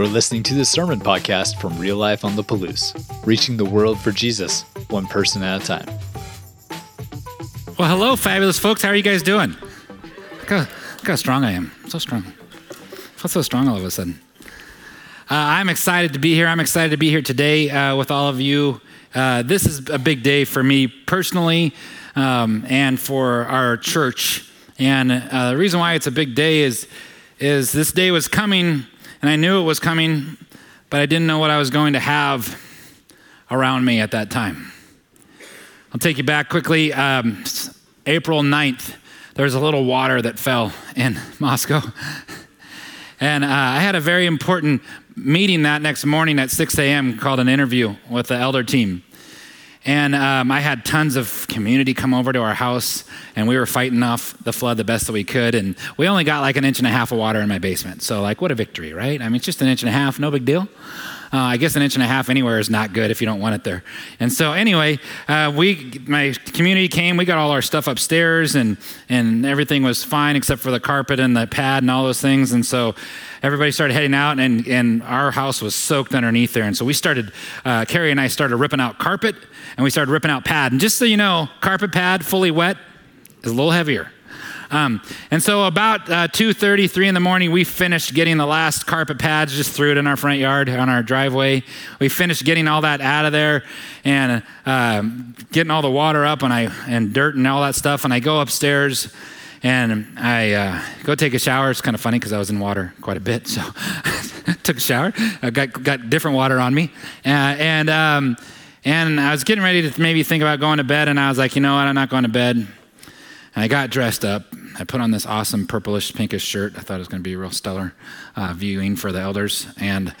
You're listening to the Sermon Podcast from Real Life on the Palouse, reaching the world for Jesus, one person at a time. Well, hello, fabulous folks. How are you guys doing? Look how, look how strong I am. So strong. I felt so strong all of a sudden. Uh, I'm excited to be here. I'm excited to be here today uh, with all of you. Uh, this is a big day for me personally um, and for our church. And uh, the reason why it's a big day is, is this day was coming and I knew it was coming, but I didn't know what I was going to have around me at that time. I'll take you back quickly. Um, April 9th, there was a little water that fell in Moscow. And uh, I had a very important meeting that next morning at 6 a.m. called an interview with the elder team. And um, I had tons of community come over to our house, and we were fighting off the flood the best that we could. And we only got like an inch and a half of water in my basement. So, like, what a victory, right? I mean, it's just an inch and a half, no big deal. Uh, I guess an inch and a half anywhere is not good if you don't want it there. And so, anyway, uh, we my community came. We got all our stuff upstairs, and and everything was fine except for the carpet and the pad and all those things. And so, everybody started heading out, and and our house was soaked underneath there. And so we started. Uh, Carrie and I started ripping out carpet, and we started ripping out pad. And just so you know, carpet pad fully wet is a little heavier. Um, and so about uh, 2.30, 3 in the morning, we finished getting the last carpet pads, just threw it in our front yard on our driveway. We finished getting all that out of there and uh, getting all the water up and, I, and dirt and all that stuff. And I go upstairs and I uh, go take a shower. It's kind of funny because I was in water quite a bit. So took a shower. I got, got different water on me. Uh, and, um, and I was getting ready to maybe think about going to bed. And I was like, you know what? I'm not going to bed. And I got dressed up. I put on this awesome purplish pinkish shirt. I thought it was going to be a real stellar uh, viewing for the elders. And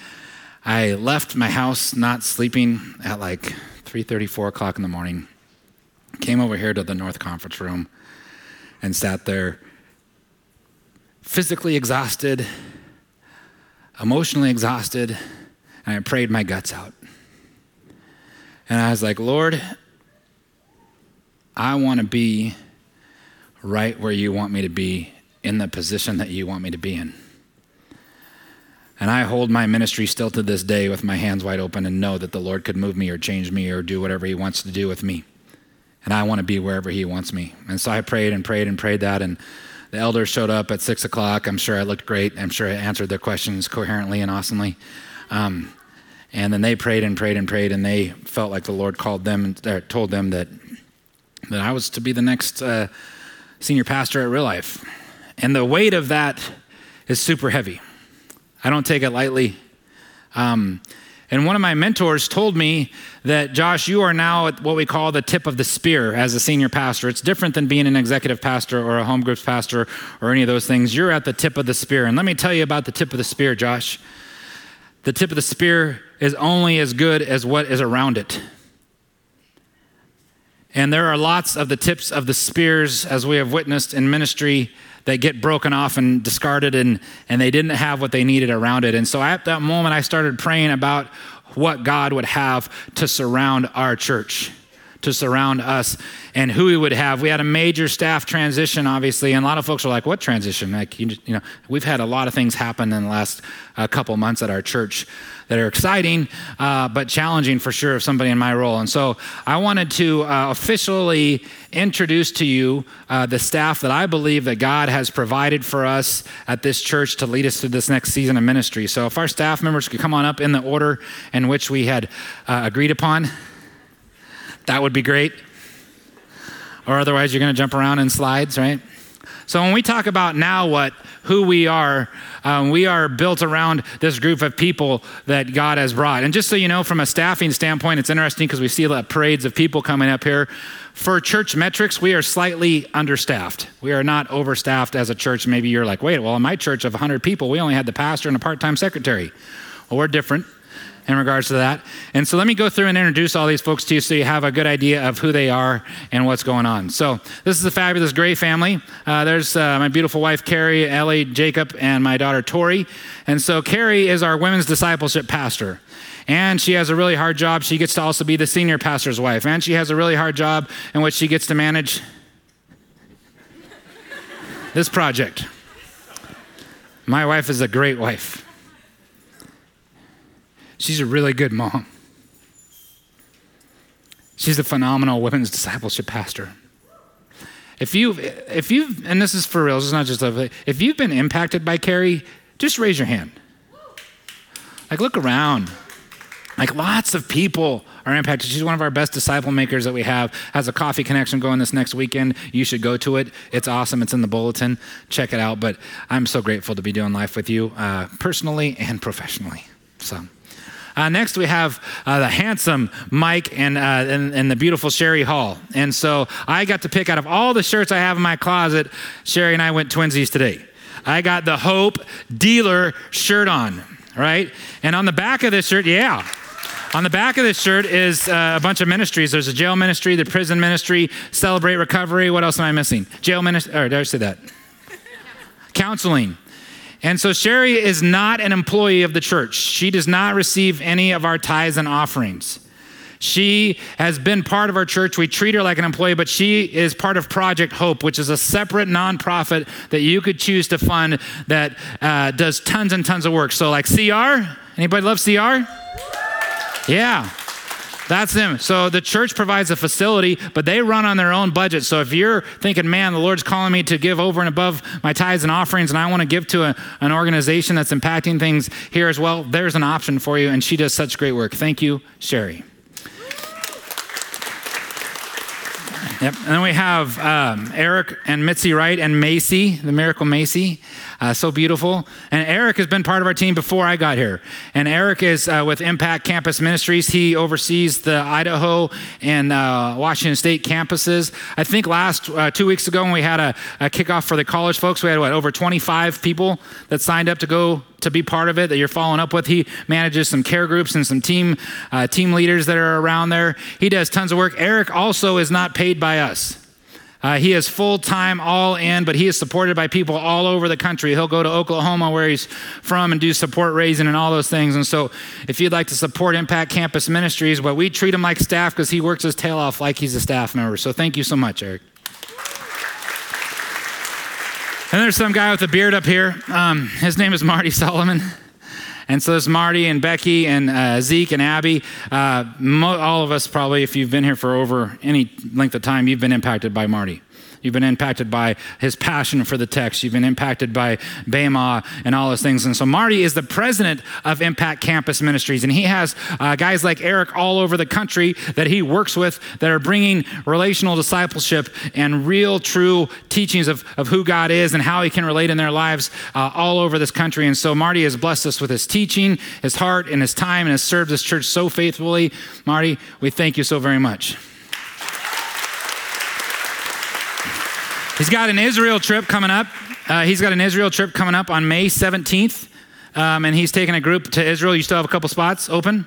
I left my house not sleeping at like 3:30, 4 o'clock in the morning. Came over here to the North Conference room and sat there, physically exhausted, emotionally exhausted, and I prayed my guts out. And I was like, Lord, I want to be right where you want me to be in the position that you want me to be in. And I hold my ministry still to this day with my hands wide open and know that the Lord could move me or change me or do whatever He wants to do with me. And I want to be wherever He wants me. And so I prayed and prayed and prayed that. And the elders showed up at six o'clock. I'm sure I looked great. I'm sure I answered their questions coherently and awesomely. Um, and then they prayed and prayed and prayed, and they felt like the Lord called them and told them that that I was to be the next. Uh, senior pastor at Real Life. And the weight of that is super heavy. I don't take it lightly. Um, and one of my mentors told me that, Josh, you are now at what we call the tip of the spear as a senior pastor. It's different than being an executive pastor or a home groups pastor or any of those things. You're at the tip of the spear. And let me tell you about the tip of the spear, Josh. The tip of the spear is only as good as what is around it. And there are lots of the tips of the spears, as we have witnessed in ministry, that get broken off and discarded, and, and they didn't have what they needed around it. And so at that moment, I started praying about what God would have to surround our church to surround us and who we would have. We had a major staff transition, obviously, and a lot of folks are like, "What transition?" Like, you, you know, we've had a lot of things happen in the last uh, couple months at our church that are exciting, uh, but challenging for sure of somebody in my role. And so, I wanted to uh, officially introduce to you uh, the staff that I believe that God has provided for us at this church to lead us through this next season of ministry. So, if our staff members could come on up in the order in which we had uh, agreed upon. That would be great. Or otherwise, you're going to jump around in slides, right? So when we talk about now what, who we are, um, we are built around this group of people that God has brought. And just so you know, from a staffing standpoint, it's interesting because we see of parades of people coming up here. For church metrics, we are slightly understaffed. We are not overstaffed as a church. Maybe you're like, wait, well, in my church of 100 people, we only had the pastor and a part time secretary. Well, we're different in regards to that. And so let me go through and introduce all these folks to you so you have a good idea of who they are and what's going on. So this is a fabulous Gray family. Uh, there's uh, my beautiful wife, Carrie, Ellie, Jacob, and my daughter, Tori. And so Carrie is our women's discipleship pastor. And she has a really hard job. She gets to also be the senior pastor's wife. And she has a really hard job in which she gets to manage this project. My wife is a great wife. She's a really good mom. She's a phenomenal women's discipleship pastor. If you, if you, and this is for real, this is not just a, if you've been impacted by Carrie, just raise your hand. Like, look around. Like, lots of people are impacted. She's one of our best disciple makers that we have. Has a coffee connection going this next weekend. You should go to it. It's awesome. It's in the bulletin. Check it out. But I'm so grateful to be doing life with you, uh, personally and professionally. So. Uh, next, we have uh, the handsome Mike and, uh, and, and, the beautiful Sherry Hall. And so I got to pick out of all the shirts I have in my closet, Sherry and I went twinsies today. I got the Hope Dealer shirt on, right? And on the back of this shirt, yeah. On the back of this shirt is uh, a bunch of ministries. There's a jail ministry, the prison ministry, Celebrate Recovery. What else am I missing? Jail ministry. Or did I say that? Counseling. And so Sherry is not an employee of the church. She does not receive any of our tithes and offerings. She has been part of our church. We treat her like an employee, but she is part of Project Hope, which is a separate nonprofit that you could choose to fund that uh, does tons and tons of work. So, like CR, anybody love CR? Yeah. That's them. So the church provides a facility, but they run on their own budget. So if you're thinking, man, the Lord's calling me to give over and above my tithes and offerings, and I want to give to a, an organization that's impacting things here as well, there's an option for you. And she does such great work. Thank you, Sherry. Yep. And then we have um, Eric and Mitzi Wright and Macy, the Miracle Macy. Uh, so beautiful. And Eric has been part of our team before I got here. And Eric is uh, with Impact Campus Ministries. He oversees the Idaho and uh, Washington State campuses. I think last uh, two weeks ago when we had a, a kickoff for the college folks, we had what over 25 people that signed up to go to be part of it that you're following up with. He manages some care groups and some team uh, team leaders that are around there. He does tons of work. Eric also is not paid by us. Uh, he is full time, all in, but he is supported by people all over the country. He'll go to Oklahoma, where he's from, and do support raising and all those things. And so, if you'd like to support Impact Campus Ministries, well, we treat him like staff because he works his tail off like he's a staff member. So, thank you so much, Eric. And there's some guy with a beard up here. Um, his name is Marty Solomon. And so there's Marty and Becky and uh, Zeke and Abby. Uh, mo- all of us, probably, if you've been here for over any length of time, you've been impacted by Marty. You've been impacted by his passion for the text. You've been impacted by Bema and all those things. And so Marty is the president of Impact Campus Ministries, and he has uh, guys like Eric all over the country that he works with that are bringing relational discipleship and real, true teachings of, of who God is and how he can relate in their lives uh, all over this country. And so Marty has blessed us with his teaching, his heart, and his time, and has served this church so faithfully. Marty, we thank you so very much. He's got an Israel trip coming up. Uh, he's got an Israel trip coming up on May 17th, um, and he's taking a group to Israel. You still have a couple spots open?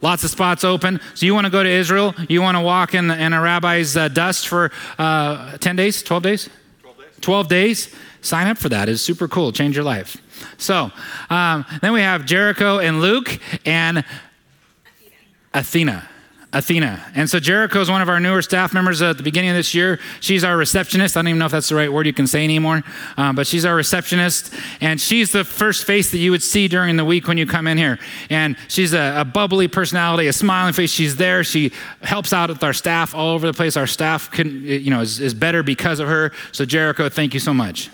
Lots. Of spots open. So you want to go to Israel? You want to walk in, the, in a rabbi's uh, dust for uh, 10 days, 12 days? 12 days. 12 days. Sign up for that. It's super cool. Change your life. So um, then we have Jericho and Luke and Athena. Athena. Athena. And so Jericho is one of our newer staff members at the beginning of this year. She's our receptionist. I don't even know if that's the right word you can say anymore, um, but she's our receptionist. And she's the first face that you would see during the week when you come in here. And she's a, a bubbly personality, a smiling face. She's there. She helps out with our staff all over the place. Our staff can, you know, is, is better because of her. So Jericho, thank you so much.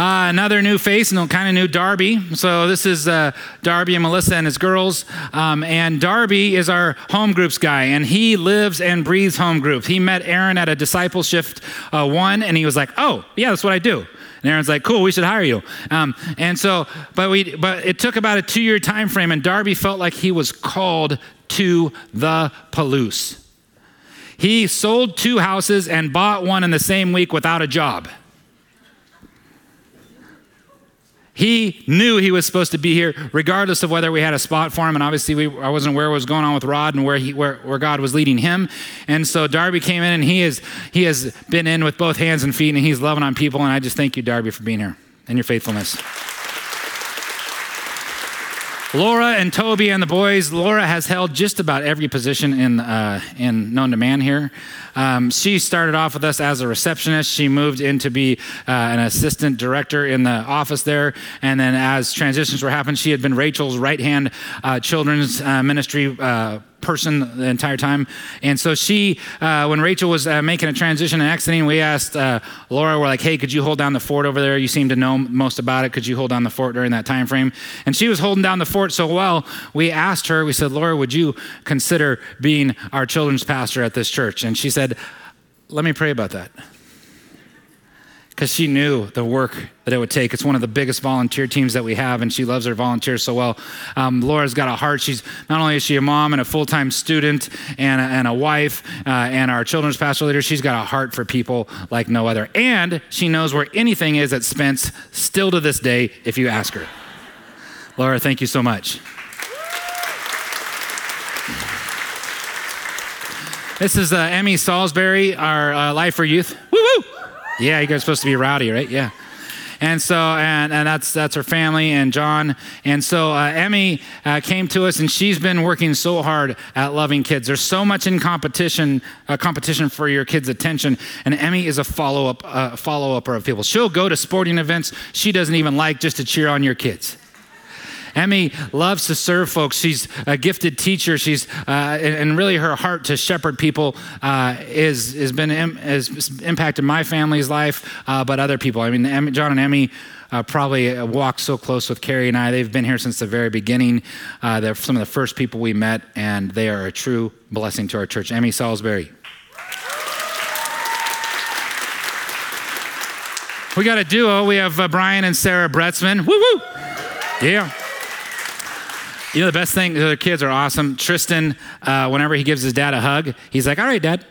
Uh, another new face, and kind of new Darby. So this is uh, Darby and Melissa and his girls. Um, and Darby is our home groups guy, and he lives and breathes home groups. He met Aaron at a discipleship uh, one, and he was like, "Oh, yeah, that's what I do." And Aaron's like, "Cool, we should hire you." Um, and so, but we, but it took about a two-year time frame, and Darby felt like he was called to the Palouse. He sold two houses and bought one in the same week without a job. He knew he was supposed to be here, regardless of whether we had a spot for him. And obviously, we, I wasn't aware what was going on with Rod and where, he, where, where God was leading him. And so Darby came in, and he, is, he has been in with both hands and feet, and he's loving on people. And I just thank you, Darby, for being here and your faithfulness. Laura and Toby and the boys. Laura has held just about every position in uh, in known to man here. Um, she started off with us as a receptionist. She moved in to be uh, an assistant director in the office there, and then as transitions were happening, she had been Rachel's right hand uh, children's uh, ministry uh, person the entire time. And so she, uh, when Rachel was uh, making a transition and exiting, we asked uh, Laura, we're like, hey, could you hold down the fort over there? You seem to know most about it. Could you hold down the fort during that time frame? And she was holding down the fort so well, we asked her, we said, Laura, would you consider being our children's pastor at this church? And she said, let me pray about that because she knew the work that it would take. It's one of the biggest volunteer teams that we have, and she loves her volunteers so well. Um, Laura's got a heart. She's not only is she a mom and a full time student and a, and a wife uh, and our children's pastor leader, she's got a heart for people like no other. And she knows where anything is at Spence still to this day if you ask her. Laura, thank you so much. This is uh, Emmy Salisbury, our uh, Life for Youth. Yeah, you guys are supposed to be rowdy, right? Yeah. And so, and, and that's that's her family and John. And so, uh, Emmy uh, came to us, and she's been working so hard at loving kids. There's so much in competition, uh, competition for your kids' attention. And Emmy is a follow up uh, follow upper of people. She'll go to sporting events she doesn't even like just to cheer on your kids. Emmy loves to serve folks. She's a gifted teacher. She's uh, and really her heart to shepherd people uh, is has been has impacted my family's life, uh, but other people. I mean, John and Emmy. Uh, probably walked so close with Carrie and I. They've been here since the very beginning. Uh, they're some of the first people we met, and they are a true blessing to our church. Emmy Salisbury. We got a duo. We have uh, Brian and Sarah Bretzman. Woo woo! Yeah. You know, the best thing, the kids are awesome. Tristan, uh, whenever he gives his dad a hug, he's like, all right, dad.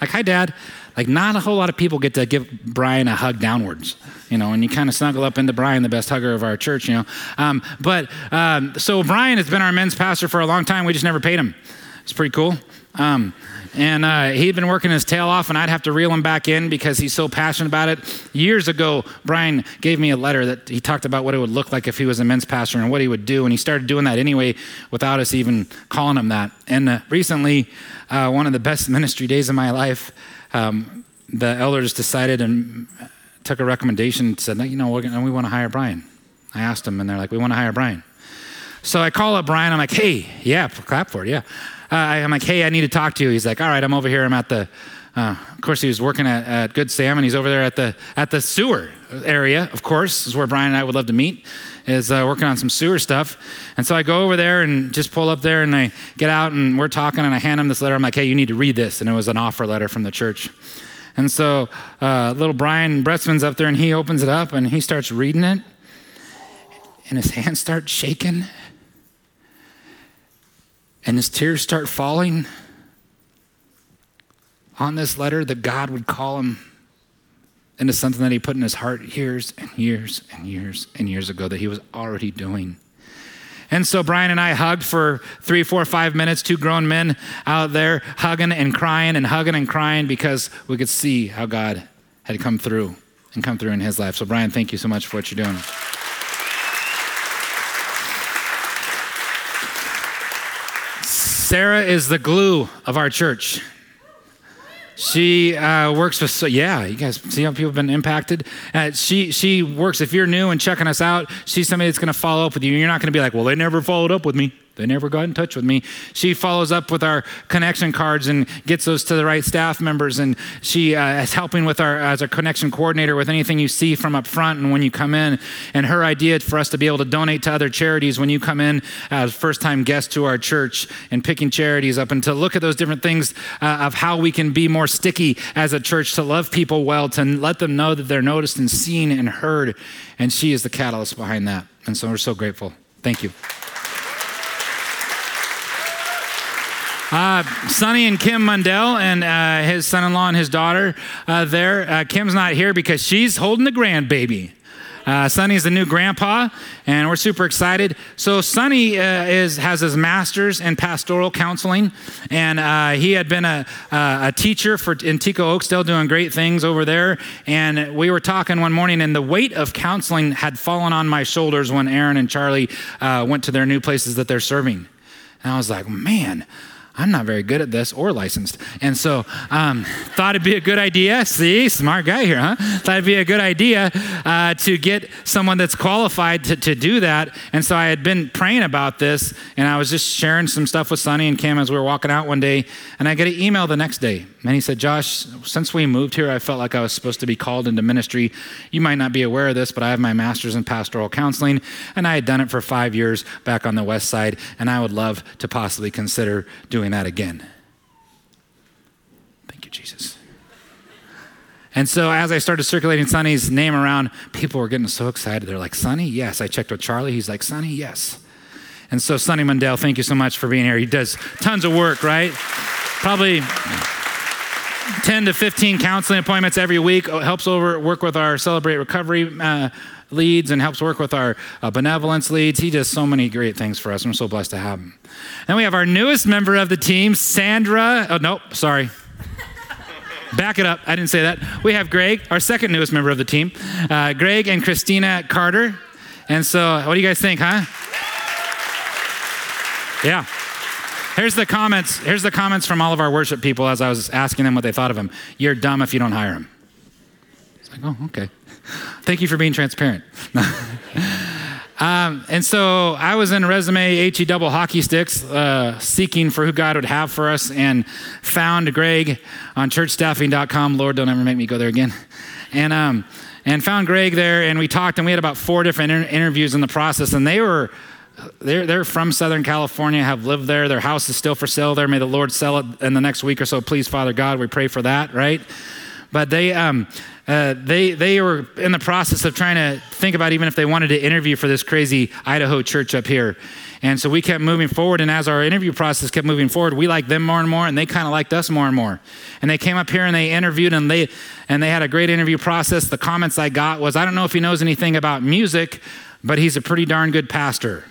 Like, hi, dad. Like, not a whole lot of people get to give Brian a hug downwards, you know, and you kind of snuggle up into Brian, the best hugger of our church, you know. Um, but um, so Brian has been our men's pastor for a long time. We just never paid him. It's pretty cool. Um, and uh, he'd been working his tail off, and I'd have to reel him back in because he's so passionate about it. Years ago, Brian gave me a letter that he talked about what it would look like if he was a men's pastor and what he would do, and he started doing that anyway without us even calling him that. And uh, recently, uh, one of the best ministry days of my life, um, the elders decided and took a recommendation and said, you know, we want to hire Brian. I asked them, and they're like, we want to hire Brian. So I call up Brian. I'm like, hey, yeah, clap for it, yeah uh, I'm like, hey, I need to talk to you. He's like, all right, I'm over here. I'm at the, uh, of course, he was working at, at, Good Sam, and he's over there at the at the sewer area. Of course, is where Brian and I would love to meet. Is uh, working on some sewer stuff, and so I go over there and just pull up there, and I get out, and we're talking, and I hand him this letter. I'm like, hey, you need to read this, and it was an offer letter from the church. And so uh, little Brian Bretzman's up there, and he opens it up, and he starts reading it, and his hands start shaking and his tears start falling on this letter that God would call him into something that he put in his heart years and years and years and years ago that he was already doing. And so Brian and I hugged for three, four, five minutes, two grown men out there hugging and crying and hugging and crying because we could see how God had come through and come through in his life. So, Brian, thank you so much for what you're doing. Sarah is the glue of our church. She uh, works with, so yeah, you guys see how people have been impacted? Uh, she, she works, if you're new and checking us out, she's somebody that's going to follow up with you. You're not going to be like, well, they never followed up with me. They never got in touch with me. She follows up with our connection cards and gets those to the right staff members. And she uh, is helping with our as a connection coordinator with anything you see from up front and when you come in. And her idea for us to be able to donate to other charities when you come in as first time guest to our church and picking charities up and to look at those different things uh, of how we can be more sticky as a church to love people well, to let them know that they're noticed and seen and heard. And she is the catalyst behind that. And so we're so grateful. Thank you. Uh, Sonny and Kim Mundell and uh, his son in law and his daughter uh, there. Uh, Kim's not here because she's holding the grandbaby. Uh, Sonny's the new grandpa, and we're super excited. So Sonny uh, is has his master's in pastoral counseling, and uh, he had been a, a teacher for in Tekoa Oakesdale, doing great things over there. And we were talking one morning, and the weight of counseling had fallen on my shoulders when Aaron and Charlie uh, went to their new places that they're serving. And I was like, man, I'm not very good at this or licensed. And so um, thought it'd be a good idea. See, smart guy here, huh? Thought it'd be a good idea uh, to get someone that's qualified to, to do that. And so I had been praying about this, and I was just sharing some stuff with Sonny and Kim as we were walking out one day. And I get an email the next day. And he said, Josh, since we moved here, I felt like I was supposed to be called into ministry. You might not be aware of this, but I have my master's in pastoral counseling, and I had done it for five years back on the west side, and I would love to possibly consider doing that again. Thank you, Jesus. And so as I started circulating Sonny's name around, people were getting so excited. They're like, Sonny, yes. I checked with Charlie. He's like, Sonny, yes. And so, Sonny Mundell, thank you so much for being here. He does tons of work, right? Probably 10 to 15 counseling appointments every week. Helps over work with our Celebrate Recovery uh, leads and helps work with our uh, benevolence leads. He does so many great things for us. I'm so blessed to have him. And we have our newest member of the team, Sandra. Oh, nope, sorry. Back it up. I didn't say that. We have Greg, our second newest member of the team, uh, Greg and Christina Carter. And so, what do you guys think, huh? Yeah. Here's the comments. Here's the comments from all of our worship people as I was asking them what they thought of him. You're dumb if you don't hire him. It's like, oh, okay. Thank you for being transparent. um, and so I was in resume HE double hockey sticks, uh, seeking for who God would have for us, and found Greg on churchstaffing.com. Lord, don't ever make me go there again. And um, and found Greg there, and we talked, and we had about four different inter- interviews in the process, and they were they're, they're from Southern California, have lived there. Their house is still for sale there. May the Lord sell it in the next week or so. Please, Father God, we pray for that, right? But they, um, uh, they, they were in the process of trying to think about even if they wanted to interview for this crazy Idaho church up here. And so we kept moving forward. And as our interview process kept moving forward, we liked them more and more, and they kind of liked us more and more. And they came up here and they interviewed, and they, and they had a great interview process. The comments I got was, I don't know if he knows anything about music, but he's a pretty darn good pastor.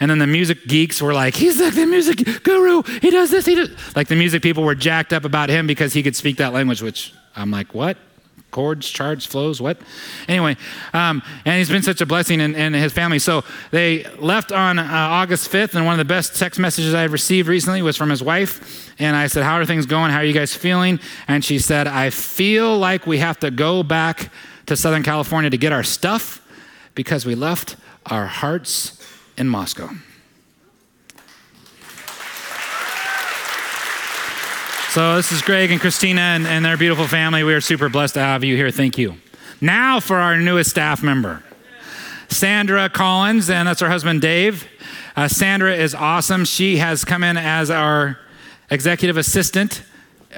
And then the music geeks were like, he's like the music guru. He does this. He does. Like the music people were jacked up about him because he could speak that language, which I'm like, what? Chords, charts, flows, what? Anyway, um, and he's been such a blessing and, in his family. So they left on uh, August 5th, and one of the best text messages I've received recently was from his wife. And I said, How are things going? How are you guys feeling? And she said, I feel like we have to go back to Southern California to get our stuff because we left our hearts in Moscow. So, this is Greg and Christina and, and, their beautiful family. We are super blessed to have you here. Thank you. Now, for our newest staff member, Sandra Collins, and that's her husband, Dave. Uh, Sandra is awesome. She has come in as our executive assistant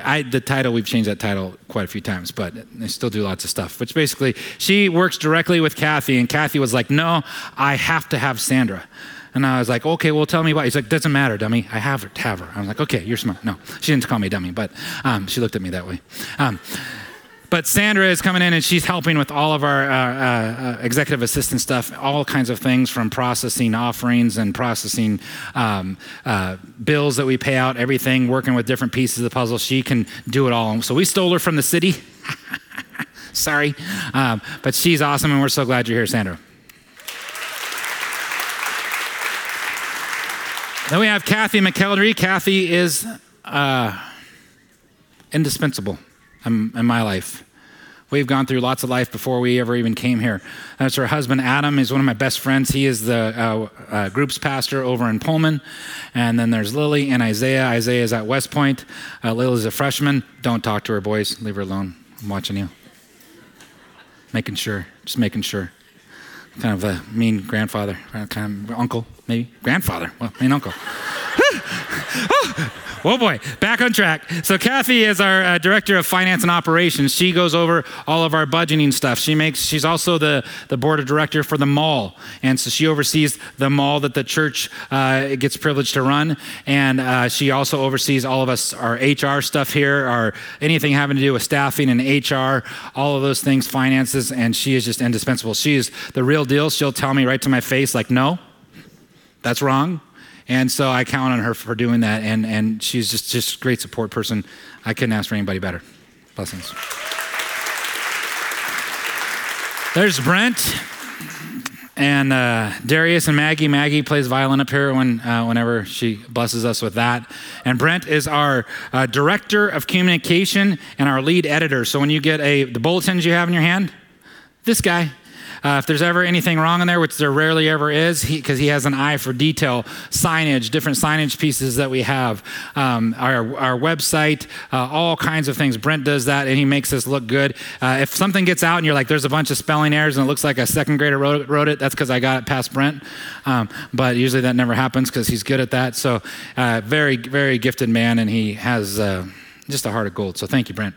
I, the title, we've changed that title quite a few times, but they still do lots of stuff. Which basically, she works directly with Kathy, and Kathy was like, No, I have to have Sandra. And I was like, Okay, well, tell me why. He's like, Doesn't matter, dummy. I have her, have her. I was like, Okay, you're smart. No, she didn't call me dummy, but um, she looked at me that way. Um, but Sandra is coming in and she's helping with all of our uh, uh, executive assistant stuff, all kinds of things from processing offerings and processing um, uh, bills that we pay out, everything, working with different pieces of the puzzle. She can do it all. So we stole her from the city. Sorry. Um, but she's awesome and we're so glad you're here, Sandra. Then we have Kathy McKeldery. Kathy is uh, indispensable in, in my life. We've gone through lots of life before we ever even came here. That's her husband, Adam. He's one of my best friends. He is the uh, uh, group's pastor over in Pullman. And then there's Lily and Isaiah. Isaiah is at West Point. Uh, Lily's a freshman. Don't talk to her, boys. Leave her alone. I'm watching you. Making sure. Just making sure. Kind of a mean grandfather. Kind of uncle, maybe. Grandfather. Well, mean uncle. Oh boy, back on track. So Kathy is our uh, director of finance and operations. She goes over all of our budgeting stuff. She makes. She's also the the board of director for the mall, and so she oversees the mall that the church uh, gets privileged to run. And uh, she also oversees all of us our HR stuff here, our anything having to do with staffing and HR, all of those things, finances. And she is just indispensable. She is the real deal. She'll tell me right to my face, like, no, that's wrong. And so I count on her for doing that. And, and she's just, just great support person. I couldn't ask for anybody better. Blessings. There's Brent and uh, Darius and Maggie. Maggie plays violin up here when, uh, whenever she blesses us with that. And Brent is our uh, director of communication and our lead editor. So when you get a the bulletins you have in your hand, this guy uh, if there's ever anything wrong in there, which there rarely ever is, because he, he, has an eye for detail, signage, different signage pieces that we have, um, our, our website, uh, all kinds of things. Brent does that and he makes us look good. Uh, if something gets out and you're like, there's a bunch of spelling errors and it looks like a second grader wrote, wrote it, that's because I got it past Brent. Um, but usually that never happens because he's good at that. So, uh, very, very gifted man and he has uh, just a heart of gold. So, thank you, Brent.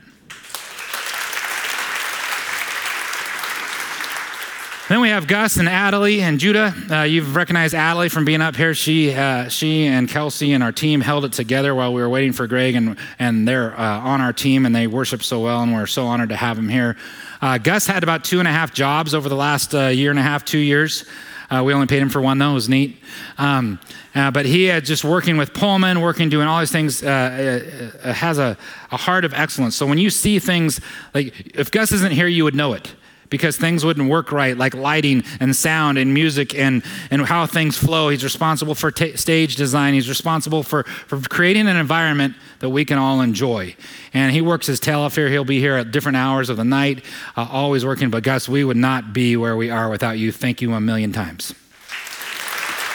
Then we have Gus and Adelie and Judah. Uh, you've recognized Adelie from being up here. She, uh, she and Kelsey and our team held it together while we were waiting for Greg, and, and they're uh, on our team and they worship so well, and we're so honored to have them here. Uh, Gus had about two and a half jobs over the last uh, year and a half, two years. Uh, we only paid him for one, though. It was neat. Um, but he had just working with Pullman, working, doing all these things, has a, a heart of excellence. So when you see things, like if Gus isn't here, you would know it because things wouldn't work right, like lighting and sound and music and, and how things flow. He's responsible for t- stage design. He's responsible for, for creating an environment that we can all enjoy. And he works his tail off here. He'll be here at different hours of the night, uh, always working. But Gus, we would not be where we are without you. Thank you a million times.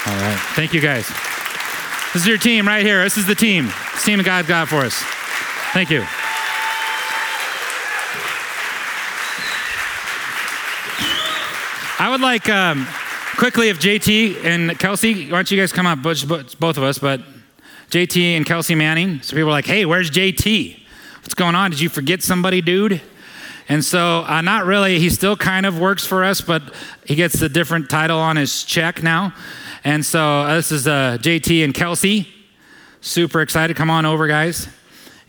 All right. Thank you guys. This is your team right here. This is the team. This team of God got for us. Thank you. I would like um, quickly if JT and Kelsey, why don't you guys come up, both of us, but JT and Kelsey Manning. So people are like, hey, where's JT? What's going on? Did you forget somebody, dude? And so, uh, not really. He still kind of works for us, but he gets a different title on his check now. And so, uh, this is uh, JT and Kelsey. Super excited. Come on over, guys.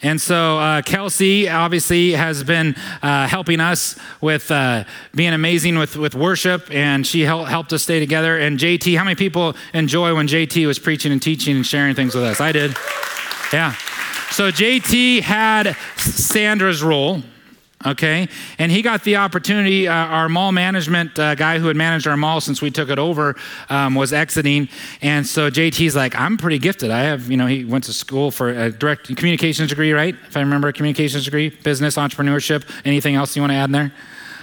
And so uh, Kelsey obviously has been uh, helping us with uh, being amazing with, with worship, and she help, helped us stay together. And JT, how many people enjoy when JT was preaching and teaching and sharing things with us? I did. Yeah. So JT had Sandra's role okay? And he got the opportunity. Uh, our mall management uh, guy who had managed our mall since we took it over um, was exiting. And so JT's like, I'm pretty gifted. I have, you know, he went to school for a direct communications degree, right? If I remember a communications degree, business, entrepreneurship. Anything else you want to add in there?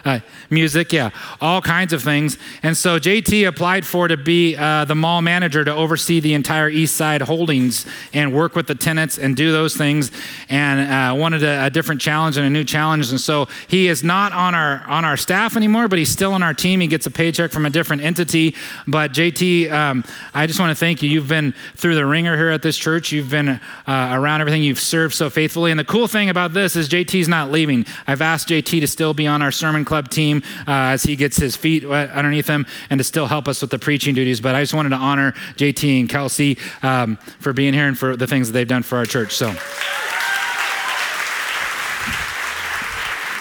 Uh, music, yeah, all kinds of things. And so JT applied for to be uh, the mall manager to oversee the entire East Side holdings and work with the tenants and do those things. And uh, wanted a, a, different challenge and a new challenge. And so he is not on our on our staff anymore, but he's still on our team. He gets a paycheck from a different entity. But JT, um, I just want to thank you. You've been through the ringer here at this church. You've been uh, around everything. You've served so faithfully. And the cool thing about this is JT's not leaving. I've asked JT to still be on our sermon club team uh, as he gets his feet underneath him and to still help us with the preaching duties. But I just wanted to honor JT and Kelsey um, for being here and for the things that they've done for our church. So,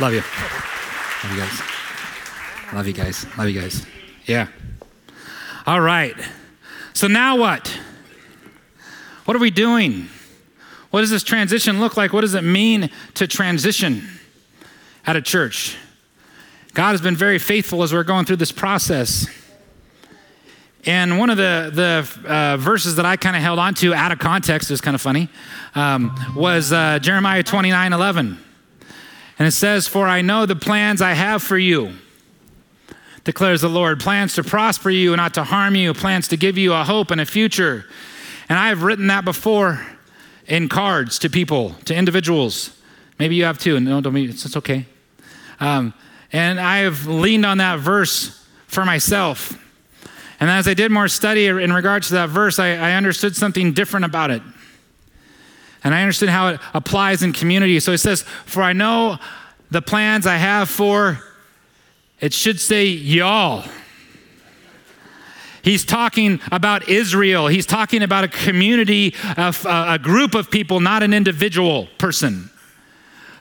love you. Love you guys. Love you guys. Love you guys. Yeah. All right. So now what? What are we doing? What does this transition look like? What does it mean to transition at a church? God has been very faithful as we're going through this process. And one of the, the uh, verses that I kind of held on to out of context, is kind of funny, um, was uh, Jeremiah 29 11. And it says, For I know the plans I have for you, declares the Lord plans to prosper you and not to harm you, plans to give you a hope and a future. And I have written that before in cards to people, to individuals. Maybe you have too. No, don't be, it's, it's okay. Um, and I have leaned on that verse for myself. And as I did more study in regards to that verse, I, I understood something different about it. And I understand how it applies in community. So it says, For I know the plans I have for, it should say y'all. He's talking about Israel. He's talking about a community, of, uh, a group of people, not an individual person.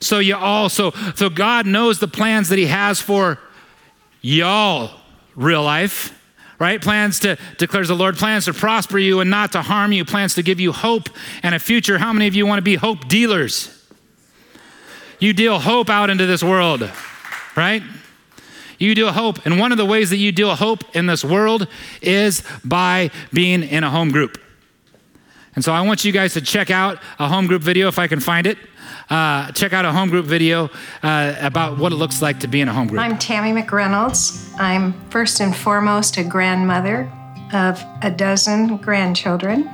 So you all, so, so God knows the plans that He has for y'all, real life, right? Plans to, declares the Lord, plans to prosper you and not to harm you, plans to give you hope and a future. How many of you want to be hope dealers? You deal hope out into this world, right? You deal hope. And one of the ways that you deal hope in this world is by being in a home group. And so I want you guys to check out a home group video if I can find it. Uh, check out a home group video uh, about what it looks like to be in a home group. I'm Tammy McReynolds. I'm first and foremost a grandmother of a dozen grandchildren.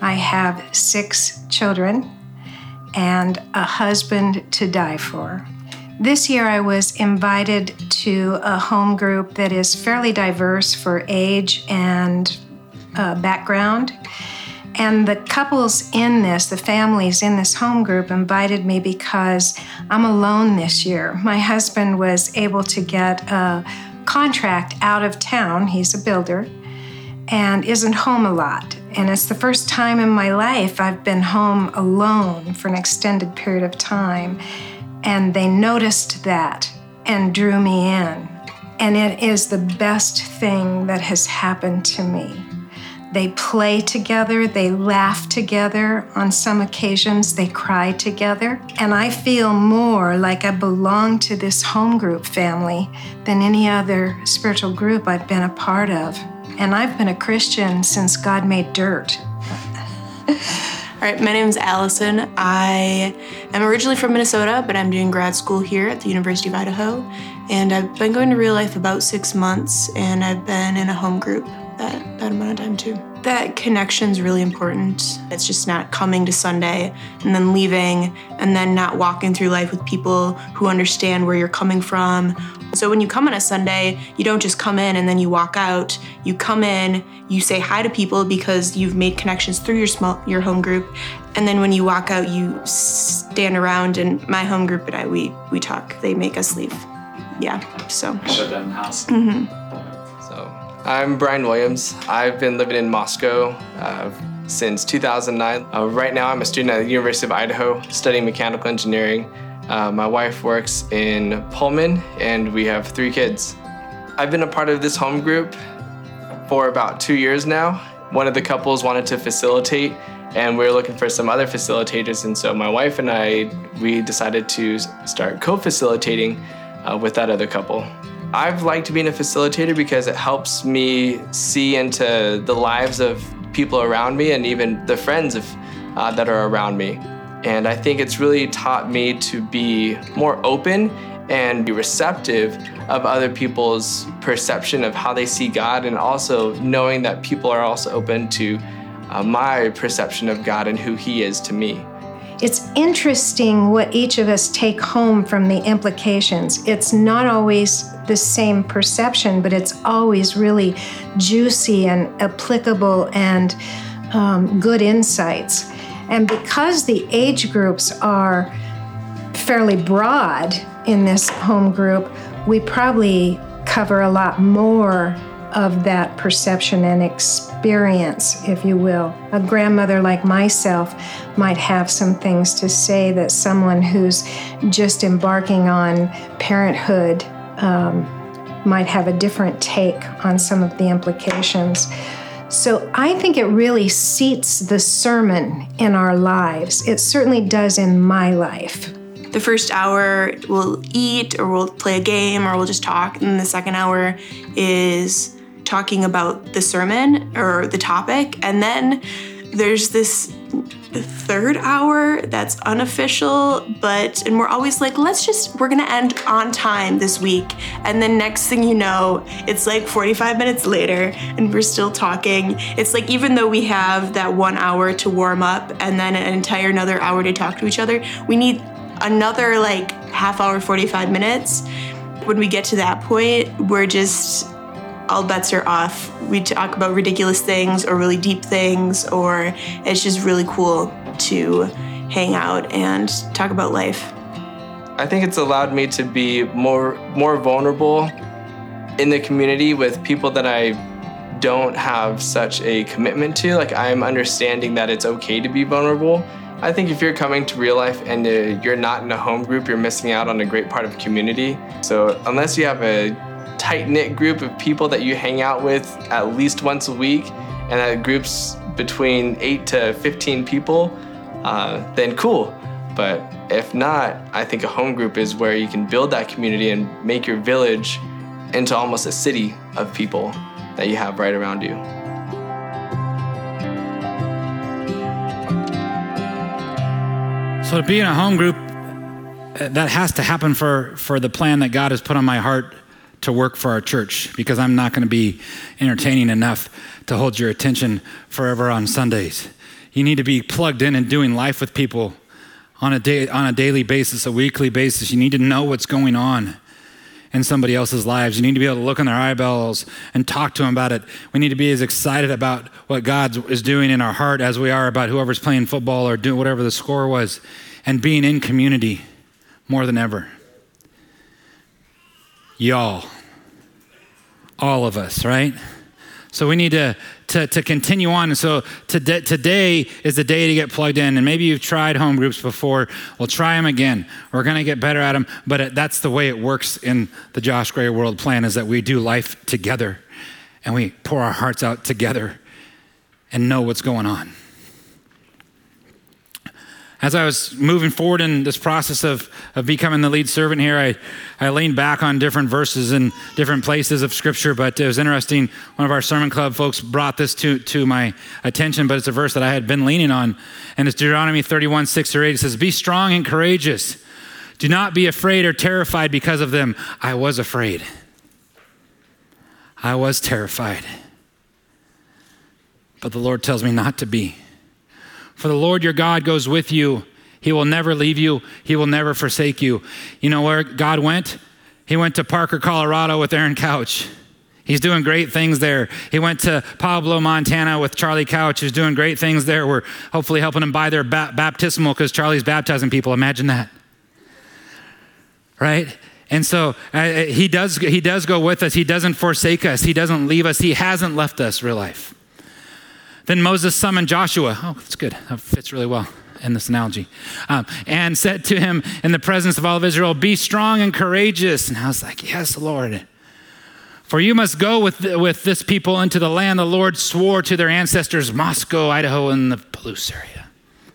I have six children and a husband to die for. This year, I was invited to a home group that is fairly diverse for age and uh, background. And the couples in this, the families in this home group, invited me because I'm alone this year. My husband was able to get a contract out of town, he's a builder, and isn't home a lot. And it's the first time in my life I've been home alone for an extended period of time. And they noticed that and drew me in. And it is the best thing that has happened to me. They play together, they laugh together. On some occasions, they cry together. And I feel more like I belong to this home group family than any other spiritual group I've been a part of. And I've been a Christian since God made dirt. All right, my name is Allison. I am originally from Minnesota, but I'm doing grad school here at the University of Idaho. And I've been going to real life about six months, and I've been in a home group that, that amount of time too. That connection's really important. It's just not coming to Sunday and then leaving and then not walking through life with people who understand where you're coming from. So when you come on a Sunday, you don't just come in and then you walk out. You come in, you say hi to people because you've made connections through your small your home group, and then when you walk out, you stand around and my home group and I we we talk. They make us leave. Yeah. So Shut down the house. So, I'm Brian Williams. I've been living in Moscow uh, since 2009. Uh, right now, I'm a student at the University of Idaho studying mechanical engineering. Uh, my wife works in Pullman, and we have three kids. I've been a part of this home group for about two years now. One of the couples wanted to facilitate, and we were looking for some other facilitators. And so my wife and I, we decided to start co-facilitating uh, with that other couple. I've liked being a facilitator because it helps me see into the lives of people around me and even the friends of, uh, that are around me. And I think it's really taught me to be more open and be receptive of other people's perception of how they see God, and also knowing that people are also open to uh, my perception of God and who He is to me. It's interesting what each of us take home from the implications. It's not always the same perception, but it's always really juicy and applicable and um, good insights. And because the age groups are fairly broad in this home group, we probably cover a lot more of that perception and experience, if you will. A grandmother like myself might have some things to say that someone who's just embarking on parenthood um, might have a different take on some of the implications. So I think it really seats the sermon in our lives. It certainly does in my life. the first hour we'll eat or we'll play a game or we'll just talk and the second hour is talking about the sermon or the topic and then there's this third hour that's unofficial but and we're always like let's just we're gonna end on time this week. And then next thing you know it's like 45 minutes later and we're still talking. It's like even though we have that one hour to warm up and then an entire another hour to talk to each other we need another like half hour 45 minutes. When we get to that point we're just all bets are off. We talk about ridiculous things or really deep things, or it's just really cool to hang out and talk about life. I think it's allowed me to be more more vulnerable in the community with people that I don't have such a commitment to. Like I'm understanding that it's okay to be vulnerable. I think if you're coming to real life and uh, you're not in a home group, you're missing out on a great part of community. So unless you have a tight knit group of people that you hang out with at least once a week, and that group's between eight to 15 people, uh, then cool. But if not, I think a home group is where you can build that community and make your village into almost a city of people that you have right around you. So to be in a home group, uh, that has to happen for, for the plan that God has put on my heart to work for our church because I'm not going to be entertaining enough to hold your attention forever on Sundays. You need to be plugged in and doing life with people on a, day, on a daily basis, a weekly basis. You need to know what's going on in somebody else's lives. You need to be able to look in their eyeballs and talk to them about it. We need to be as excited about what God is doing in our heart as we are about whoever's playing football or doing whatever the score was and being in community more than ever. Y'all, all of us, right? So we need to, to, to continue on. And so today, today is the day to get plugged in. And maybe you've tried home groups before. We'll try them again. We're going to get better at them. But it, that's the way it works in the Josh Gray World Plan is that we do life together and we pour our hearts out together and know what's going on as I was moving forward in this process of, of becoming the lead servant here, I, I leaned back on different verses in different places of Scripture. But it was interesting. One of our sermon club folks brought this to, to my attention, but it's a verse that I had been leaning on. And it's Deuteronomy 31, 6 or 8. It says, Be strong and courageous. Do not be afraid or terrified because of them. I was afraid. I was terrified. But the Lord tells me not to be. For the Lord your God goes with you. He will never leave you, He will never forsake you. You know where God went? He went to Parker, Colorado with Aaron Couch. He's doing great things there. He went to Pablo, Montana with Charlie Couch, who's doing great things there. We're hopefully helping him buy their ba- baptismal because Charlie's baptizing people. Imagine that. Right? And so uh, he, does, he does go with us. He doesn't forsake us. He doesn't leave us. He hasn't left us, real life. Then Moses summoned Joshua. Oh, that's good. That fits really well in this analogy. Um, and said to him in the presence of all of Israel, Be strong and courageous. And I was like, Yes, Lord. For you must go with, with this people into the land the Lord swore to their ancestors, Moscow, Idaho, and the Palouse area.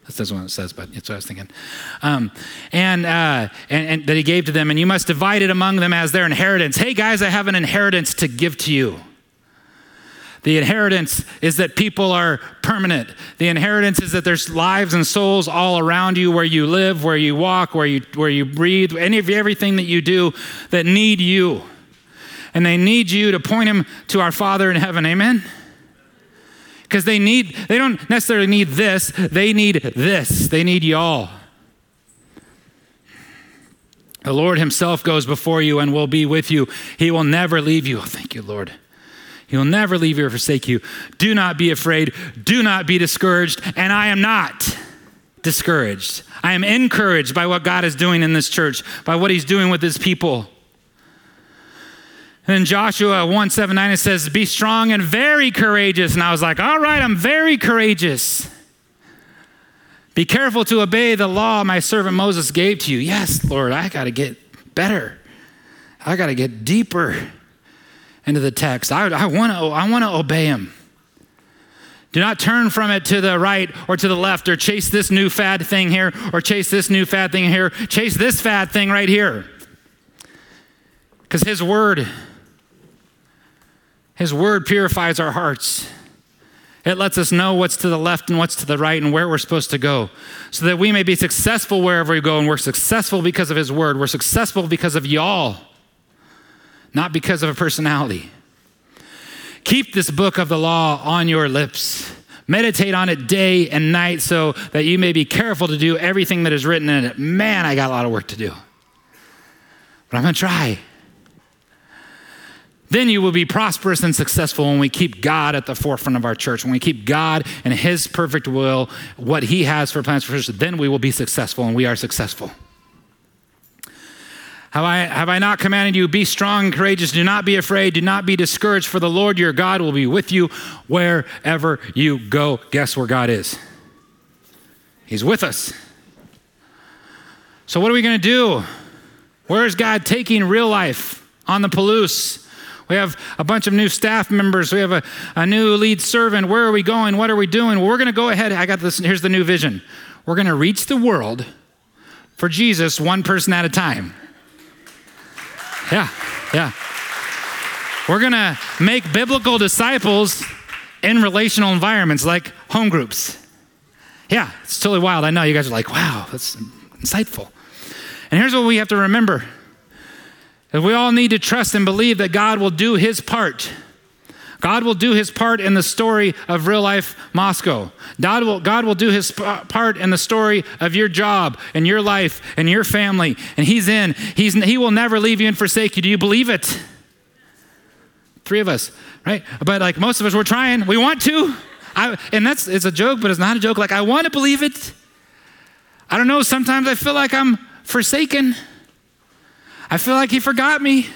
That's not what it says, but that's what I was thinking. Um, and, uh, and, and that he gave to them, and you must divide it among them as their inheritance. Hey, guys, I have an inheritance to give to you. The inheritance is that people are permanent. The inheritance is that there's lives and souls all around you where you live, where you walk, where you, where you breathe, any of everything that you do that need you. And they need you to point them to our Father in heaven. Amen? Because they need, they don't necessarily need this, they need this. They need y'all. The Lord Himself goes before you and will be with you. He will never leave you. Oh, thank you, Lord. He will never leave you or forsake you. Do not be afraid. Do not be discouraged. And I am not discouraged. I am encouraged by what God is doing in this church, by what He's doing with His people. And Joshua 1 7 9, it says, Be strong and very courageous. And I was like, All right, I'm very courageous. Be careful to obey the law my servant Moses gave to you. Yes, Lord, I got to get better. I got to get deeper into the text. I, I want to I wanna obey him. Do not turn from it to the right or to the left or chase this new fad thing here or chase this new fad thing here. Chase this fad thing right here. Because his word, his word purifies our hearts. It lets us know what's to the left and what's to the right and where we're supposed to go so that we may be successful wherever we go. And we're successful because of his word. We're successful because of y'all not because of a personality. Keep this book of the law on your lips. Meditate on it day and night so that you may be careful to do everything that is written in it. Man, I got a lot of work to do. But I'm going to try. then you will be prosperous and successful when we keep God at the forefront of our church, when we keep God and His perfect will, what He has for plans for us, then we will be successful and we are successful. Have I, have I not commanded you, be strong and courageous, do not be afraid, do not be discouraged, for the Lord your God will be with you wherever you go. Guess where God is? He's with us. So, what are we going to do? Where is God taking real life on the Palouse? We have a bunch of new staff members. We have a, a new lead servant. Where are we going? What are we doing? Well, we're going to go ahead. I got this. Here's the new vision. We're going to reach the world for Jesus one person at a time. Yeah, yeah. We're going to make biblical disciples in relational environments like home groups. Yeah, it's totally wild. I know you guys are like, wow, that's insightful. And here's what we have to remember that we all need to trust and believe that God will do his part. God will do his part in the story of real life Moscow. God will, God will do his part in the story of your job and your life and your family. And he's in. He's, he will never leave you and forsake you. Do you believe it? Three of us, right? But like most of us, we're trying. We want to. I, and that's, it's a joke, but it's not a joke. Like, I want to believe it. I don't know. Sometimes I feel like I'm forsaken. I feel like he forgot me.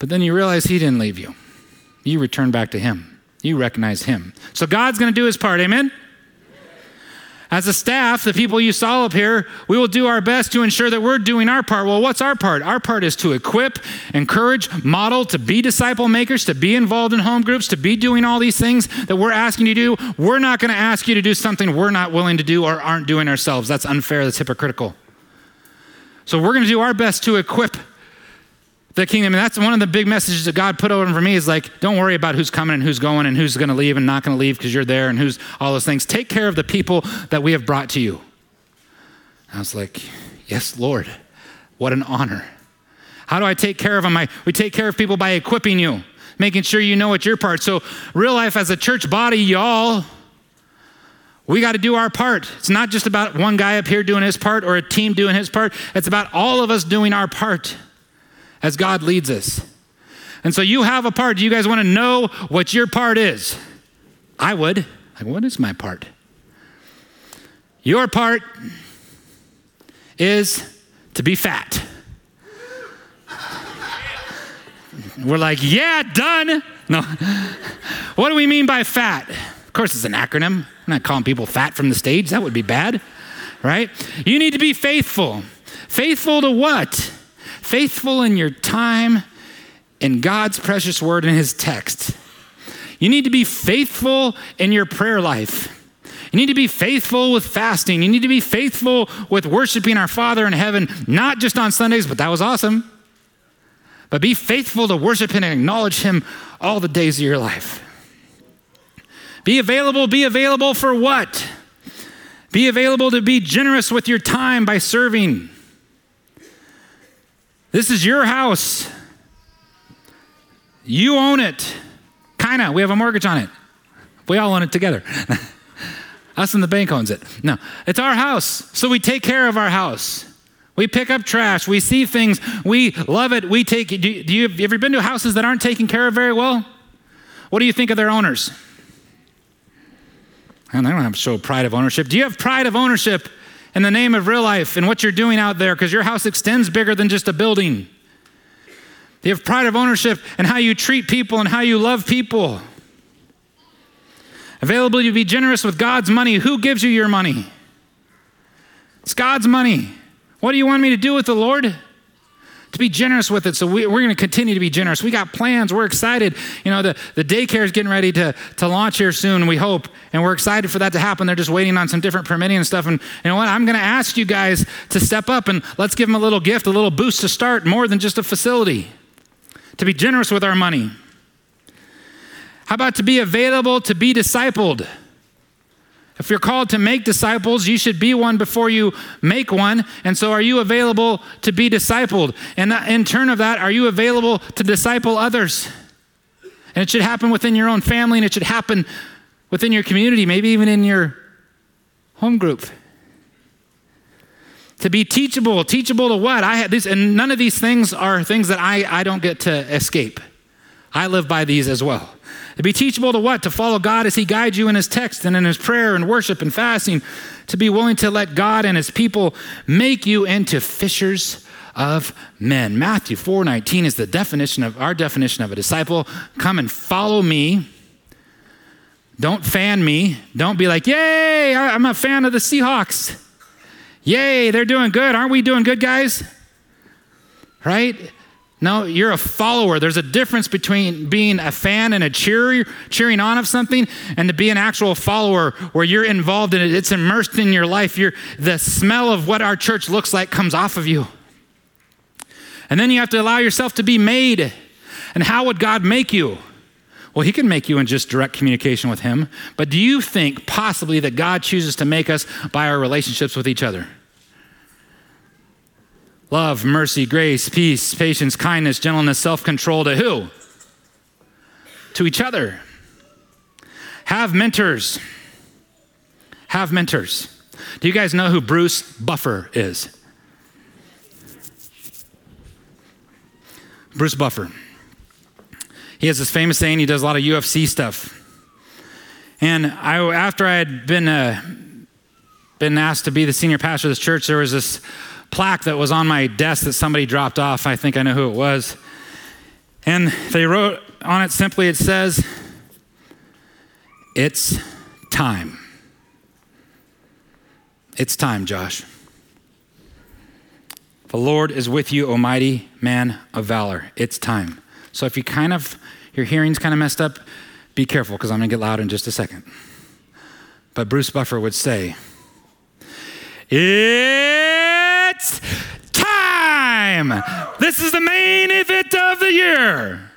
But then you realize he didn't leave you. You return back to him. You recognize him. So God's going to do his part. Amen? As a staff, the people you saw up here, we will do our best to ensure that we're doing our part. Well, what's our part? Our part is to equip, encourage, model, to be disciple makers, to be involved in home groups, to be doing all these things that we're asking you to do. We're not going to ask you to do something we're not willing to do or aren't doing ourselves. That's unfair, that's hypocritical. So we're going to do our best to equip the kingdom. And that's one of the big messages that God put over for me is like, don't worry about who's coming and who's going and who's going to leave and not going to leave because you're there and who's all those things. Take care of the people that we have brought to you. I was like, yes, Lord, what an honor. How do I take care of them? I, we take care of people by equipping you, making sure you know what your part. So, real life as a church body, y'all, we got to do our part. It's not just about one guy up here doing his part or a team doing his part. It's about all of us doing our part as God leads us. And so you have a part. Do you guys want to know what your part is? I would. Like, what is my part? Your part is to be fat. We're like, yeah, done. No. what do we mean by fat? Of course, it's an acronym. I'm not calling people fat from the stage. That would be bad, right? You need to be faithful. Faithful to what? Faithful in your time in God's precious word in his text. You need to be faithful in your prayer life. You need to be faithful with fasting. You need to be faithful with worshiping our Father in heaven, not just on Sundays, but that was awesome. But be faithful to worship Him and acknowledge Him all the days of your life. Be available, be available for what? Be available to be generous with your time by serving. This is your house. You own it. Kinda. We have a mortgage on it. We all own it together. Us and the bank owns it. No, it's our house. So we take care of our house. We pick up trash. We see things. We love it. We take. Do you, do you have you ever been to houses that aren't taken care of very well? What do you think of their owners? And I don't have to show pride of ownership. Do you have pride of ownership in the name of real life and what you're doing out there? Because your house extends bigger than just a building. You have pride of ownership in how you treat people and how you love people? Available to be generous with God's money. Who gives you your money? It's God's money. What do you want me to do with the Lord? To be generous with it. So we, are going to continue to be generous. We got plans. We're excited. You know, the, the daycare is getting ready to, to launch here soon, we hope. And we're excited for that to happen. They're just waiting on some different permitting and stuff. And you know what? I'm going to ask you guys to step up and let's give them a little gift, a little boost to start more than just a facility, to be generous with our money. How about to be available to be discipled? If you're called to make disciples, you should be one before you make one. And so, are you available to be discipled? And in turn of that, are you available to disciple others? And it should happen within your own family, and it should happen within your community, maybe even in your home group. To be teachable, teachable to what? I had these, and none of these things are things that I, I don't get to escape. I live by these as well. To be teachable to what? To follow God as He guides you in His text and in His prayer and worship and fasting. To be willing to let God and His people make you into fishers of men. Matthew 4:19 is the definition of our definition of a disciple. Come and follow me. Don't fan me. Don't be like, "Yay, I'm a fan of the Seahawks." Yay, they're doing good. Aren't we doing good, guys? Right? No, you're a follower. There's a difference between being a fan and a cheerer, cheering on of something, and to be an actual follower where you're involved in it. It's immersed in your life. You're, the smell of what our church looks like comes off of you. And then you have to allow yourself to be made. And how would God make you? Well, He can make you in just direct communication with Him. But do you think possibly that God chooses to make us by our relationships with each other? Love, mercy, grace, peace, patience, kindness, gentleness, self control to who? To each other. Have mentors. Have mentors. Do you guys know who Bruce Buffer is? Bruce Buffer. He has this famous saying, he does a lot of UFC stuff. And I, after I had been, uh, been asked to be the senior pastor of this church, there was this plaque that was on my desk that somebody dropped off. I think I know who it was. And they wrote on it simply, it says, It's time. It's time, Josh. The Lord is with you, O mighty man of valor. It's time. So if you kind of, your hearing's kind of messed up, be careful because I'm going to get loud in just a second. But Bruce Buffer would say, It's time. This is the main event of the year.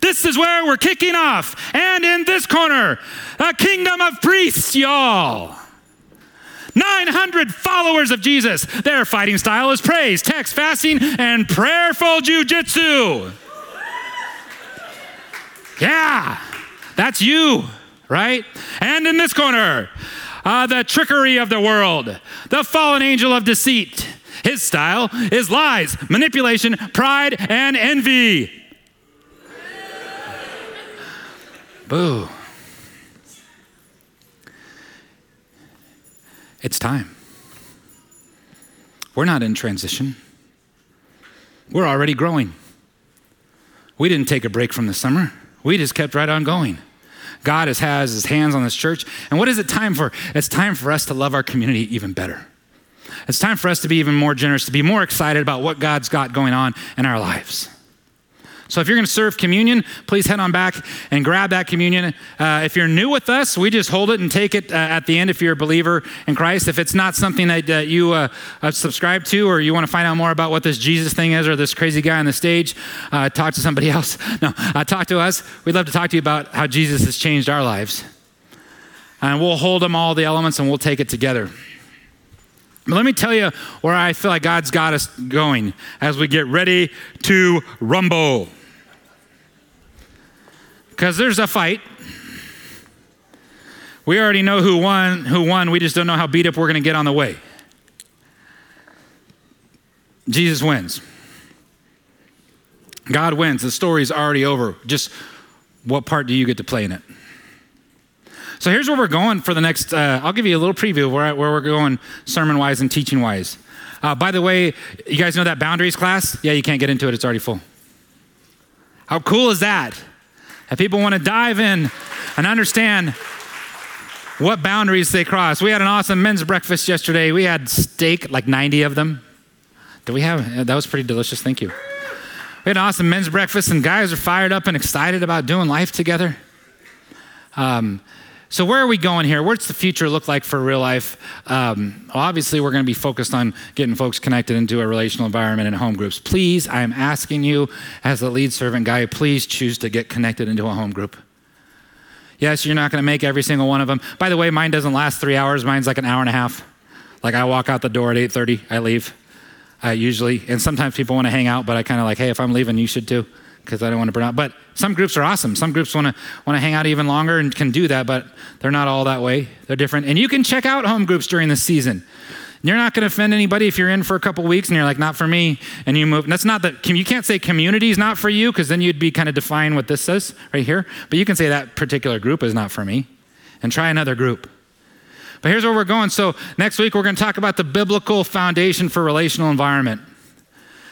This is where we're kicking off. And in this corner, a kingdom of priests, y'all. 900 followers of Jesus. Their fighting style is praise, text, fasting, and prayerful jujitsu. Yeah, that's you, right? And in this corner, uh, the trickery of the world, the fallen angel of deceit. His style is lies, manipulation, pride, and envy. Boo. It's time. We're not in transition. We're already growing. We didn't take a break from the summer. We just kept right on going. God has, his hands on this church. And what is it time for? It's time for us to love our community even better. It's time for us to be even more generous, to be more excited about what God's got going on in our lives. So if you're going to serve communion, please head on back and grab that communion. Uh, if you're new with us, we just hold it and take it uh, at the end if you're a believer in Christ. If it's not something that uh, you uh, subscribe to or you want to find out more about what this Jesus thing is or this crazy guy on the stage, uh, talk to somebody else. No, uh, talk to us. We'd love to talk to you about how Jesus has changed our lives. And we'll hold them all the elements and we'll take it together. But let me tell you where I feel like God's got us going as we get ready to rumble. Because there's a fight. We already know who won, who won. We just don't know how beat up we're going to get on the way. Jesus wins. God wins. The story's already over. Just what part do you get to play in it? So here's where we're going for the next, uh, I'll give you a little preview of where, where we're going sermon wise and teaching wise. Uh, by the way, you guys know that boundaries class? Yeah, you can't get into it, it's already full. How cool is that? If people want to dive in and understand what boundaries they cross. We had an awesome men's breakfast yesterday. We had steak, like 90 of them. Did we have? That was pretty delicious. Thank you. We had an awesome men's breakfast, and guys are fired up and excited about doing life together. Um, so, where are we going here? What's the future look like for real life? Um, obviously, we're going to be focused on getting folks connected into a relational environment and home groups. Please, I am asking you, as a lead servant guy, please choose to get connected into a home group. Yes, you're not going to make every single one of them. By the way, mine doesn't last three hours. Mine's like an hour and a half. Like I walk out the door at 8:30, I leave. Uh, usually, and sometimes people want to hang out, but I kind of like, hey, if I'm leaving, you should too because I don't want to burn out. But some groups are awesome. Some groups want to want to hang out even longer and can do that, but they're not all that way. They're different. And you can check out home groups during the season. You're not going to offend anybody if you're in for a couple weeks and you're like, not for me, and you move. And that's not that you can't say community is not for you because then you'd be kind of defying what this says right here. But you can say that particular group is not for me and try another group. But here's where we're going. So next week, we're going to talk about the biblical foundation for relational environment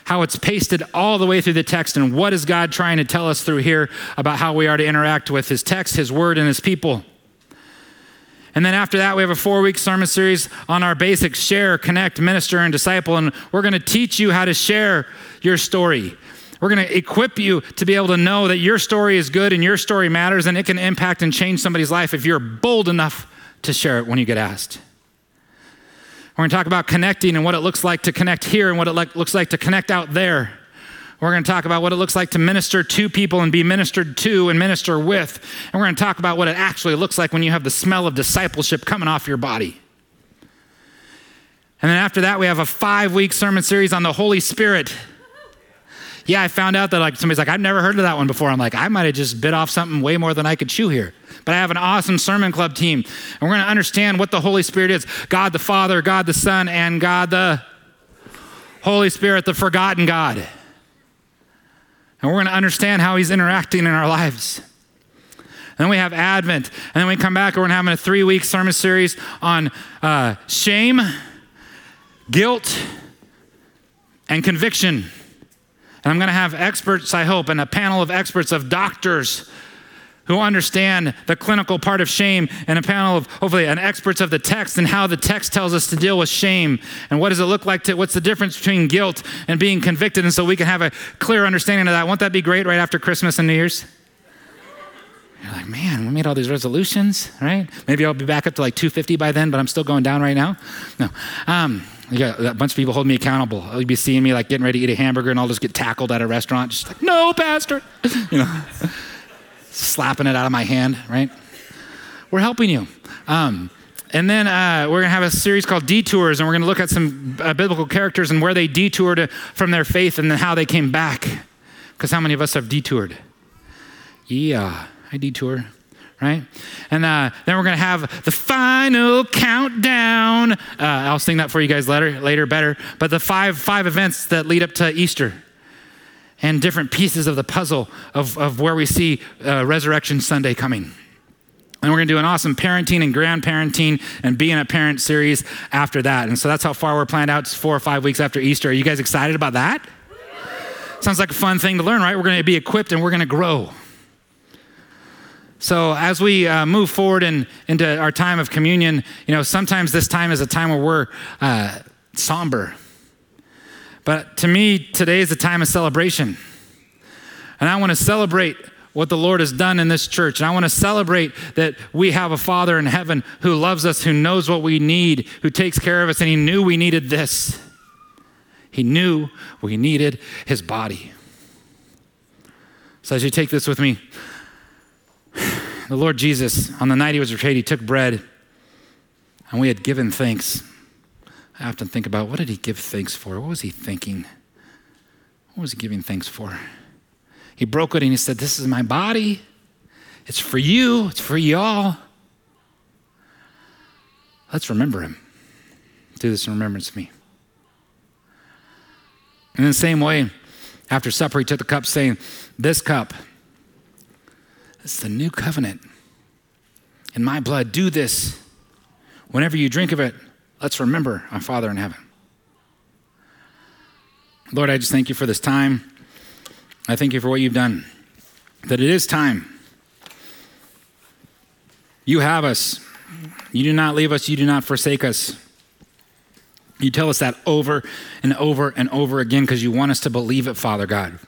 how it's pasted all the way through the text and what is God trying to tell us through here about how we are to interact with his text, his word, and his people. And then after that, we have a four week sermon series on our basics share, connect, minister, and disciple. And we're going to teach you how to share your story. We're going to equip you to be able to know that your story is good and your story matters and it can impact and change somebody's life if you're bold enough to share it when you get asked. We're going to talk about connecting and what it looks like to connect here and what it looks like to connect out there. We're going to talk about what it looks like to minister to people and be ministered to and minister with. And we're going to talk about what it actually looks like when you have the smell of discipleship coming off your body. And then after that, we have a five week sermon series on the Holy Spirit. Yeah, I found out that like somebody's like, I've never heard of that one before. I'm like, I might have just bit off something way more than I could chew here. But I have an awesome sermon club team. And we're going to understand what the Holy Spirit is God the Father, God the Son, and God the Holy Spirit, the forgotten God. And we're going to understand how he's interacting in our lives. And then we have Advent. And then we come back, and we're having a three week sermon series on uh, shame, guilt, and conviction. And I'm going to have experts, I hope, and a panel of experts of doctors who understand the clinical part of shame and a panel of hopefully an experts of the text and how the text tells us to deal with shame. And what does it look like to what's the difference between guilt and being convicted? And so we can have a clear understanding of that. Won't that be great right after christmas and new year's? You're like man we made all these resolutions right? Maybe i'll be back up to like 250 by then but i'm still going down right now? No. Um, you got a bunch of people holding me accountable. You'll be seeing me like getting ready to eat a hamburger and I'll just get tackled at a restaurant, just like, no, Pastor. you know slapping it out of my hand, right? We're helping you. Um, and then uh, we're going to have a series called Detours, and we're going to look at some uh, biblical characters and where they detoured from their faith and then how they came back. Because how many of us have detoured? Yeah, I detour, right? And uh, then we're going to have the final countdown. Uh, I'll sing that for you guys later, later better. But the five, five events that lead up to Easter and different pieces of the puzzle of, of where we see uh, Resurrection Sunday coming. And we're going to do an awesome parenting and grandparenting and being a parent series after that. And so that's how far we're planned out. It's four or five weeks after Easter. Are you guys excited about that? Sounds like a fun thing to learn, right? We're going to be equipped and we're going to grow. So as we uh, move forward in, into our time of communion, you know, sometimes this time is a time where we're uh, somber but to me, today is a time of celebration. And I want to celebrate what the Lord has done in this church. And I want to celebrate that we have a Father in heaven who loves us, who knows what we need, who takes care of us, and He knew we needed this. He knew we needed His body. So as you take this with me, the Lord Jesus, on the night He was betrayed, He took bread, and we had given thanks. I often think about what did he give thanks for? What was he thinking? What was he giving thanks for? He broke it and he said, This is my body. It's for you, it's for y'all. Let's remember him. Do this in remembrance of me. And In the same way, after supper, he took the cup, saying, This cup, it's the new covenant. In my blood, do this whenever you drink of it Let's remember our Father in heaven. Lord, I just thank you for this time. I thank you for what you've done. That it is time. You have us. You do not leave us. You do not forsake us. You tell us that over and over and over again because you want us to believe it, Father God.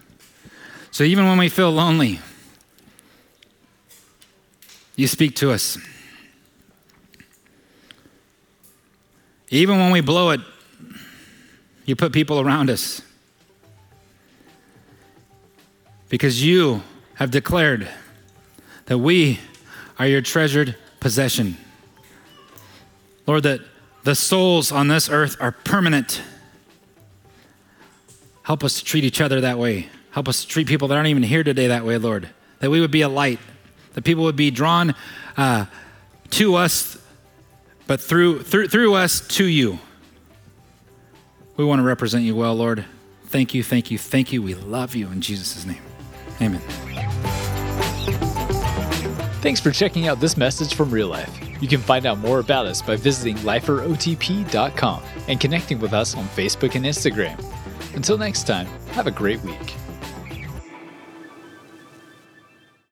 So even when we feel lonely, you speak to us. Even when we blow it, you put people around us. Because you have declared that we are your treasured possession. Lord, that the souls on this earth are permanent. Help us to treat each other that way. Help us to treat people that aren't even here today that way, Lord. That we would be a light, that people would be drawn uh, to us but through, through, through us to you. We want to represent you well, Lord. Thank you, thank you, thank you. We love you in Jesus' name. Amen. Thanks for checking out this message from Real Life. You can find out more about us by visiting liferotp.com and connecting with us on Facebook and Instagram. Until next time, have a great week.